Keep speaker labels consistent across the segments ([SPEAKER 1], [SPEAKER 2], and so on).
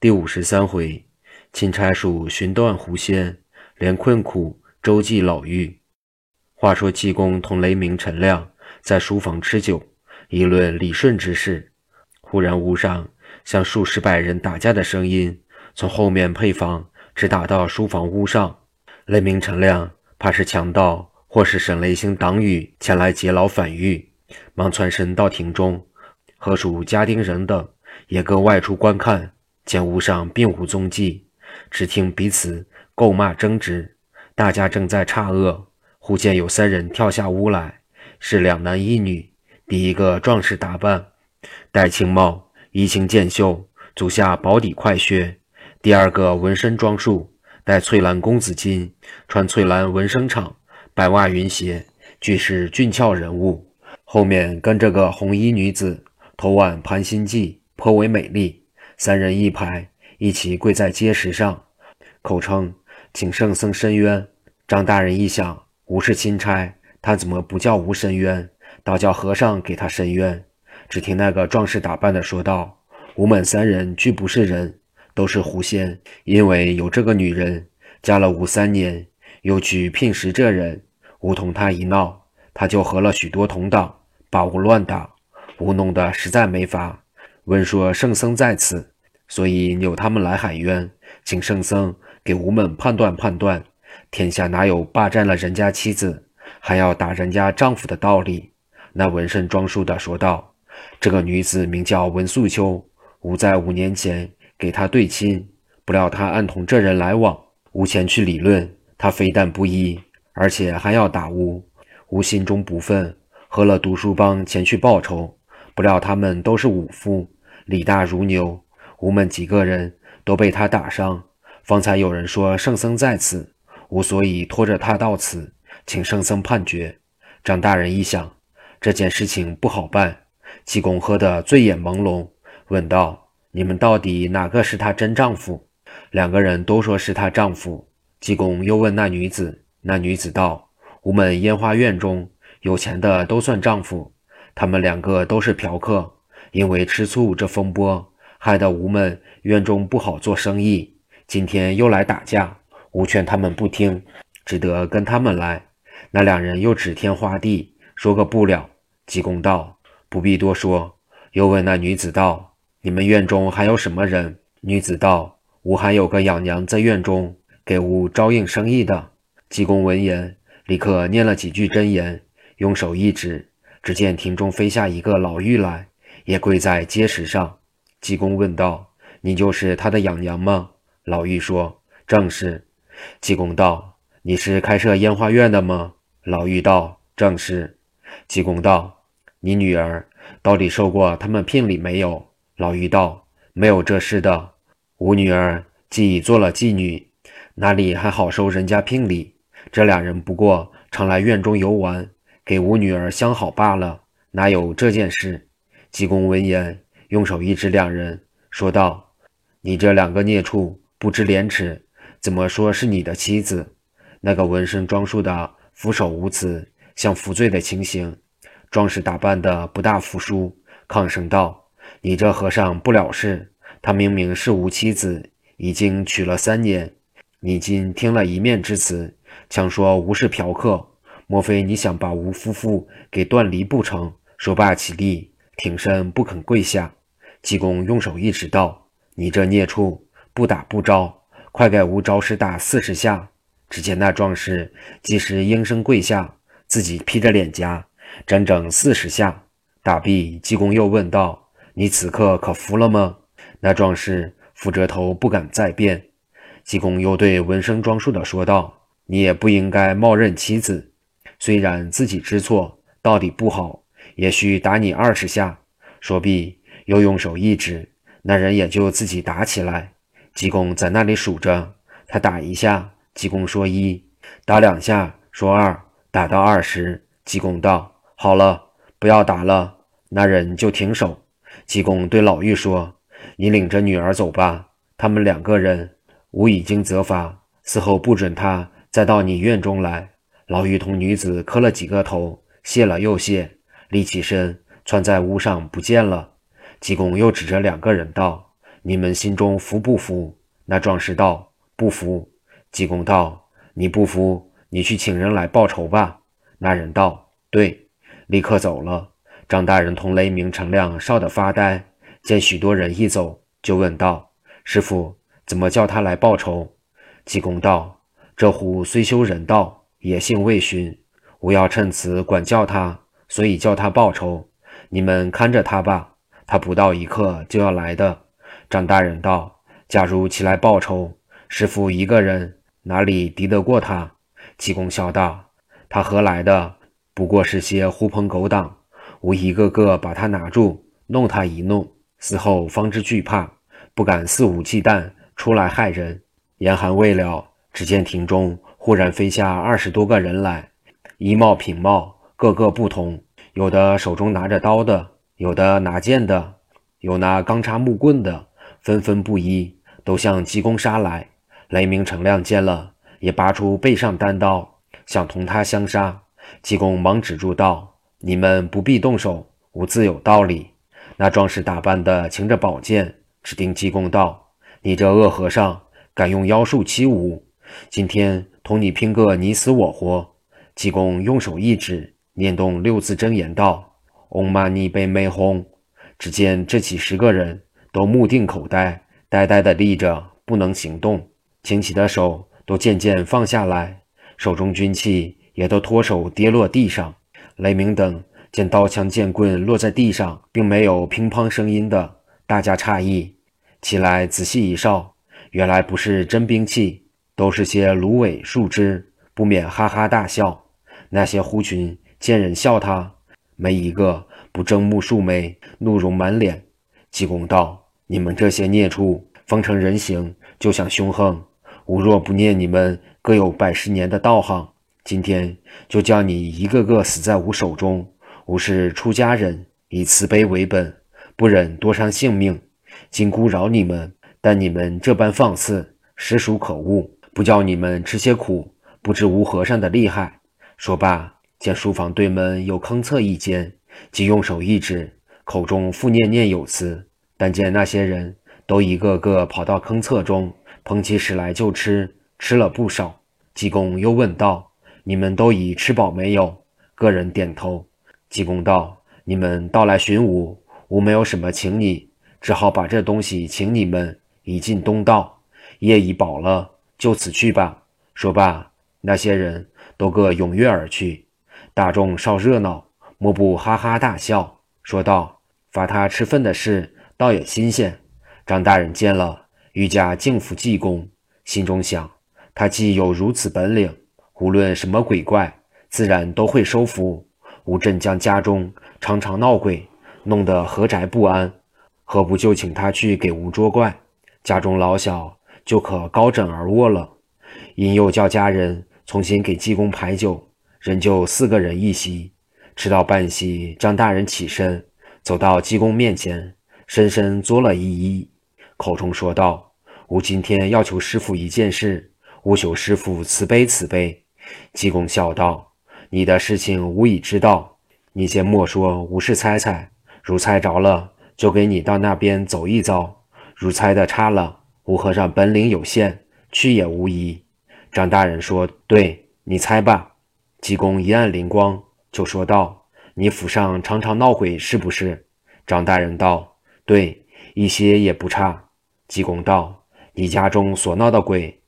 [SPEAKER 1] 第五十三回，钦差署寻断狐仙，连困苦周济老妪。话说济公同雷鸣陈亮在书房吃酒，议论理顺之事。忽然屋上像数十百人打架的声音从后面配房直打到书房屋上。雷鸣陈亮怕是强盗或是沈雷星党羽前来劫牢反狱，忙窜身到庭中，何属家丁人等也各外出观看。见屋上并无踪迹，只听彼此诟骂争执。大家正在诧愕，忽见有三人跳下屋来，是两男一女。第一个壮士打扮，戴青帽，衣青箭袖，足下薄底快靴；第二个纹身装束，戴翠兰公子巾，穿翠兰纹身场，白袜云鞋，俱是俊俏人物。后面跟着个红衣女子，头挽盘心髻，颇为美丽。三人一排，一起跪在阶石上，口称请圣僧伸冤。张大人一想，吾是钦差，他怎么不叫吾伸冤，倒叫和尚给他伸冤？只听那个壮士打扮的说道：“吾们三人俱不是人，都是狐仙。因为有这个女人嫁了吾三年，又去聘食这人，吾同他一闹，他就合了许多同党，把吾乱打，吾弄得实在没法。”闻说圣僧在此，所以扭他们来喊冤，请圣僧给吾们判断判断。天下哪有霸占了人家妻子还要打人家丈夫的道理？那纹身装束的说道：“这个女子名叫文素秋，吾在五年前给她对亲，不料她暗同这人来往，吾前去理论，她非但不依，而且还要打吾。吾心中不忿，喝了读书帮前去报仇，不料他们都是武夫。”力大如牛，吾们几个人都被他打伤。方才有人说圣僧在此，吾所以拖着他到此，请圣僧判决。张大人一想，这件事情不好办。济公喝得醉眼朦胧，问道：“你们到底哪个是她真丈夫？”两个人都说是她丈夫。济公又问那女子，那女子道：“吾们烟花院中有钱的都算丈夫，他们两个都是嫖客。”因为吃醋这风波，害得吴们院中不好做生意。今天又来打架，吴劝他们不听，只得跟他们来。那两人又指天画地，说个不了。济公道：“不必多说。”又问那女子道：“你们院中还有什么人？”女子道：“吾还有个养娘在院中，给吾招应生意的。”济公闻言，立刻念了几句真言，用手一指，只见庭中飞下一个老妪来。也跪在阶石上，济公问道：“你就是他的养娘吗？”老妪说：“正是。”济公道：“你是开设烟花院的吗？”老妪道：“正是。”济公道：“你女儿到底受过他们聘礼没有？”老妪道：“没有这事的。吾女儿既已做了妓女，哪里还好收人家聘礼？这两人不过常来院中游玩，给吾女儿相好罢了，哪有这件事？”济公闻言，用手一指两人，说道：“你这两个孽畜，不知廉耻，怎么说是你的妻子？”那个纹身装束的俯首无词，像服罪的情形。壮士打扮的不大服输，抗声道：“你这和尚不了事，他明明是无妻子，已经娶了三年。你今听了一面之词，强说无是嫖客，莫非你想把吴夫妇给断离不成？”说罢起立。挺身不肯跪下，济公用手一指道：“你这孽畜，不打不招，快给吾招式打四十下！”只见那壮士即时应声跪下，自己披着脸颊，整整四十下。打毕，济公又问道：“你此刻可服了吗？”那壮士俯着头不敢再辩。济公又对纹身装束的说道：“你也不应该冒认妻子，虽然自己知错，到底不好。”也需打你二十下。说毕，又用手一指，那人也就自己打起来。济公在那里数着，他打一下，济公说一；打两下，说二。打到二十，济公道：“好了，不要打了。”那人就停手。济公对老妪说：“你领着女儿走吧。他们两个人，吾已经责罚，死后不准他再到你院中来。”老妪同女子磕了几个头，谢了又谢。立起身，窜在屋上不见了。济公又指着两个人道：“你们心中服不服？”那壮士道：“不服。”济公道：“你不服，你去请人来报仇吧。”那人道：“对。”立刻走了。张大人同雷鸣、程亮烧得发呆，见许多人一走，就问道：“师傅，怎么叫他来报仇？”济公道：“这虎虽修人道，野性未驯，吾要趁此管教他，所以叫他报仇。你们看着他吧，他不到一刻就要来的。”张大人道：“假如起来报仇，师傅一个人。”哪里敌得过他？济公笑道：“他何来的？不过是些狐朋狗党，我一个个把他拿住，弄他一弄，死后方知惧怕，不敢肆无忌惮出来害人。”言还未了，只见庭中忽然飞下二十多个人来，衣帽品貌各个不同，有的手中拿着刀的，有的拿剑的，有拿钢叉木棍的，纷纷不一，都向济公杀来。雷鸣、程亮见了，也拔出背上单刀，想同他相杀。济公忙止住道：“你们不必动手，吾自有道理。”那壮士打扮的，擎着宝剑，指定济公道：“你这恶和尚，敢用妖术欺吾！今天同你拼个你死我活！”济公用手一指，念动六字真言道：“嗡嘛呢呗咪吽。”只见这几十个人都目定口呆，呆呆地立着，不能行动。擎起的手都渐渐放下来，手中军器也都脱手跌落地上。雷鸣等见刀枪剑棍落在地上，并没有乒乓声音的，大家诧异，起来仔细一扫，原来不是真兵器，都是些芦苇树枝，不免哈哈大笑。那些狐群见人笑他，没一个不睁目竖眉，怒容满脸。济公道：“你们这些孽畜，方成人形就想凶横。”吾若不念你们各有百十年的道行，今天就叫你一个个死在吾手中。吾是出家人，以慈悲为本，不忍多伤性命。今姑饶你们，但你们这般放肆，实属可恶。不叫你们吃些苦，不知吾和尚的厉害。说罢，见书房对门有坑厕一间，即用手一指，口中复念念有词。但见那些人都一个个跑到坑厕中。捧起屎来就吃，吃了不少。济公又问道：“你们都已吃饱没有？”个人点头。济公道：“你们到来寻吾，吾没有什么请你，只好把这东西请你们，以尽东道。夜已饱了，就此去吧。”说罢，那些人都各踊跃而去。大众少热闹，莫不哈哈大笑，说道：“罚他吃粪的事，倒也新鲜。”张大人见了。愈加敬服济公，心中想：他既有如此本领，无论什么鬼怪，自然都会收服。吴镇将家中常常闹鬼，弄得何宅不安，何不就请他去给吴捉怪？家中老小就可高枕而卧了。因又叫家人重新给济公排酒，仍旧四个人一席。吃到半席，张大人起身，走到济公面前，深深作了一揖，口中说道。吾今天要求师傅一件事，吾求师傅慈悲慈悲。济公笑道：“你的事情吾已知道，你先莫说，吾是猜猜。如猜着了，就给你到那边走一遭；如猜的差了，吴和尚本领有限，去也无疑。”张大人说：“对，你猜吧。”济公一按灵光，就说道：“你府上常常闹鬼，是不是？”张大人道：“对，一些也不差。”济公道。你家中所闹的鬼，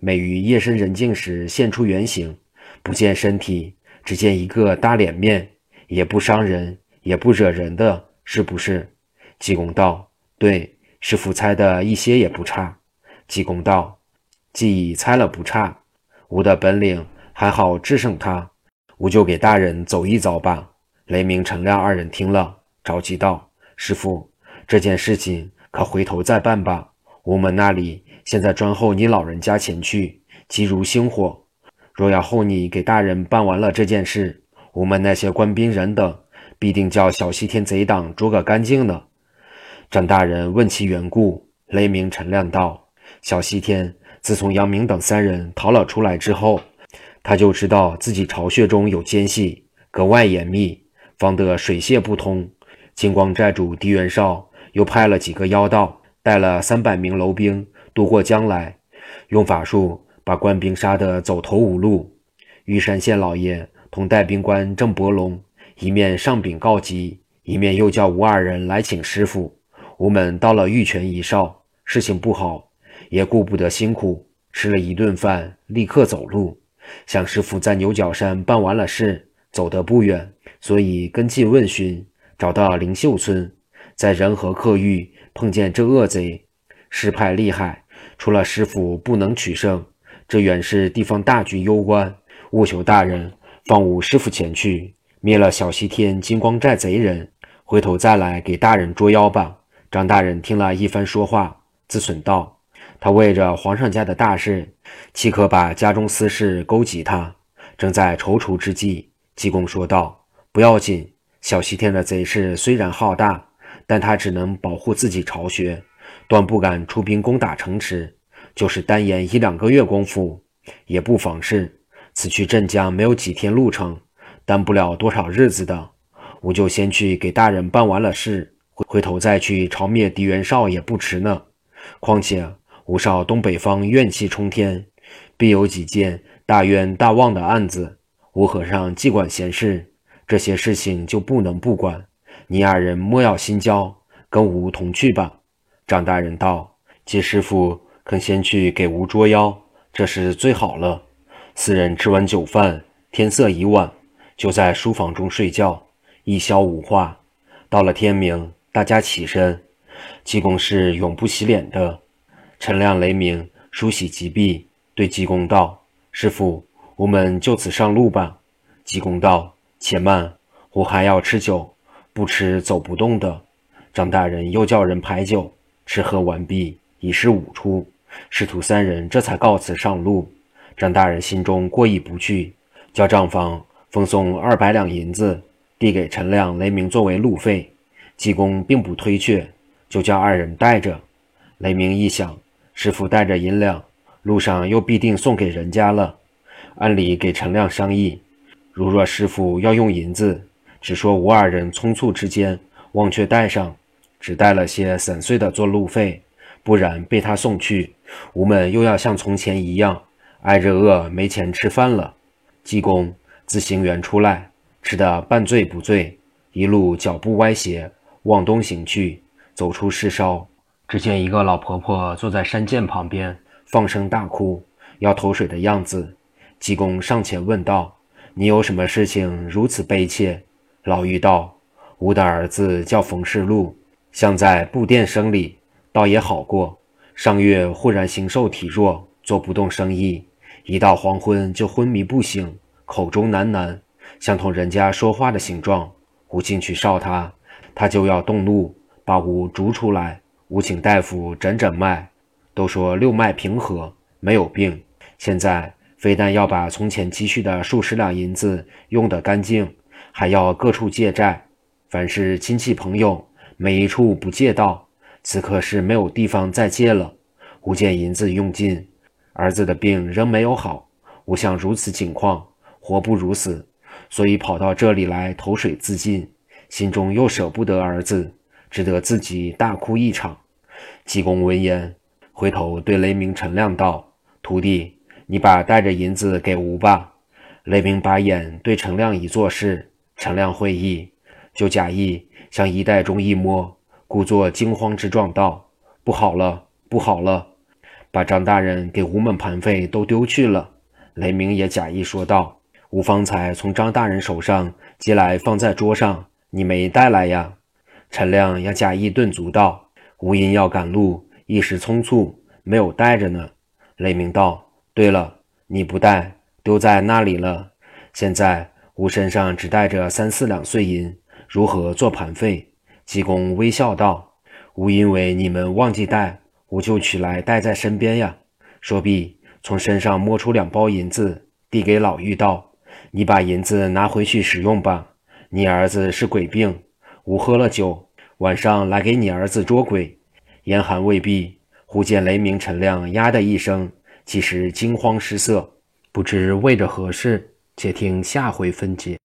[SPEAKER 1] 每于夜深人静时现出原形，不见身体，只见一个大脸面，也不伤人，也不惹人的，是不是？济公道：对，师傅猜的一些也不差。济公道：既已猜了不差，吾的本领还好制胜他，吾就给大人走一遭吧。雷鸣、程亮二人听了，着急道：师傅，这件事情可回头再办吧。我们那里现在专候你老人家前去，急如星火。若要候你给大人办完了这件事，我们那些官兵人等必定叫小西天贼党捉个干净的。张大人问其缘故，雷鸣陈亮道：小西天自从杨明等三人逃了出来之后，他就知道自己巢穴中有奸细，格外严密，防得水泄不通。金光寨主狄元绍又派了几个妖道。带了三百名楼兵渡过江来，用法术把官兵杀得走投无路。玉山县老爷同带兵官郑伯龙一面上禀告急，一面又叫吴二人来请师傅。吴们到了玉泉一哨，事情不好，也顾不得辛苦，吃了一顿饭，立刻走路。向师傅在牛角山办完了事，走得不远，所以跟进问询，找到灵秀村，在仁和客寓碰见这恶贼，师派厉害，除了师傅不能取胜，这原是地方大局攸关，务求大人放吾师傅前去，灭了小西天金光寨贼人，回头再来给大人捉妖吧。张大人听了一番说话，自损道。他为着皇上家的大事，岂可把家中私事勾及他？正在踌躇之际，济公说道：“不要紧，小西天的贼势虽然浩大，但他只能保护自己巢穴，断不敢出兵攻打城池。就是单言一两个月功夫，也不妨事。此去镇江没有几天路程，耽不了多少日子的。我就先去给大人办完了事，回回头再去朝灭狄元绍也不迟呢。况且……”吴少东北方怨气冲天，必有几件大冤大旺的案子。吴和尚既管闲事，这些事情就不能不管。你二人莫要心焦，跟吾同去吧。张大人道：“季师傅肯先去给吾捉妖，这是最好了。”四人吃完酒饭，天色已晚，就在书房中睡觉，一宵无话。到了天明，大家起身。济公是永不洗脸的。陈亮、雷鸣梳洗极毕，对济公道：“师傅，我们就此上路吧。”济公道：“且慢，我还要吃酒，不吃走不动的。”张大人又叫人排酒，吃喝完毕，已是午初。师徒三人这才告辞上路。张大人心中过意不去，叫账房奉送二百两银子，递给陈亮、雷鸣作为路费。济公并不推却，就叫二人带着。雷鸣一想。师傅带着银两，路上又必定送给人家了。按理给陈亮商议，如若师傅要用银子，只说吴二人匆促之间忘却带上，只带了些散碎的做路费，不然被他送去，吾们又要像从前一样挨着饿没钱吃饭了。济公自行园出来，吃得半醉不醉，一路脚步歪斜往东行去，走出市梢。只见一个老婆婆坐在山涧旁边，放声大哭，要投水的样子。济公上前问道：“你有什么事情如此悲切？”老妪道：“吾的儿子叫冯世禄，像在布店生理，倒也好过。上月忽然形瘦体弱，做不动生意，一到黄昏就昏迷不醒，口中喃喃，像同人家说话的形状。吾进去哨他，他就要动怒，把吾逐出来。”吾请大夫诊诊脉，都说六脉平和，没有病。现在非但要把从前积蓄的数十两银子用得干净，还要各处借债。凡是亲戚朋友，每一处不借到，此刻是没有地方再借了。吾见银子用尽，儿子的病仍没有好。吾想如此境况，活不如死，所以跑到这里来投水自尽，心中又舍不得儿子。只得自己大哭一场。济公闻言，回头对雷鸣、陈亮道：“徒弟，你把带着银子给吾吧。”雷鸣把眼对陈亮一做事，陈亮会意，就假意向衣袋中一摸，故作惊慌之状道：“不好了，不好了！把张大人给吴门盘费都丢去了。”雷鸣也假意说道：“吾方才从张大人手上接来，放在桌上，你没带来呀？”陈亮要假意顿足道：“吴因要赶路，一时匆促，没有带着呢。”雷鸣道：“对了，你不带，丢在那里了。现在吾身上只带着三四两碎银，如何做盘费？”济公微笑道：“吾因为你们忘记带，吾就取来带在身边呀。”说毕，从身上摸出两包银子，递给老妪道：“你把银子拿回去使用吧。你儿子是鬼病。”吾喝了酒，晚上来给你儿子捉鬼。严寒未毕，忽见雷鸣、陈亮“呀”的一声，其实惊慌失色，不知为着何事。且听下回分解。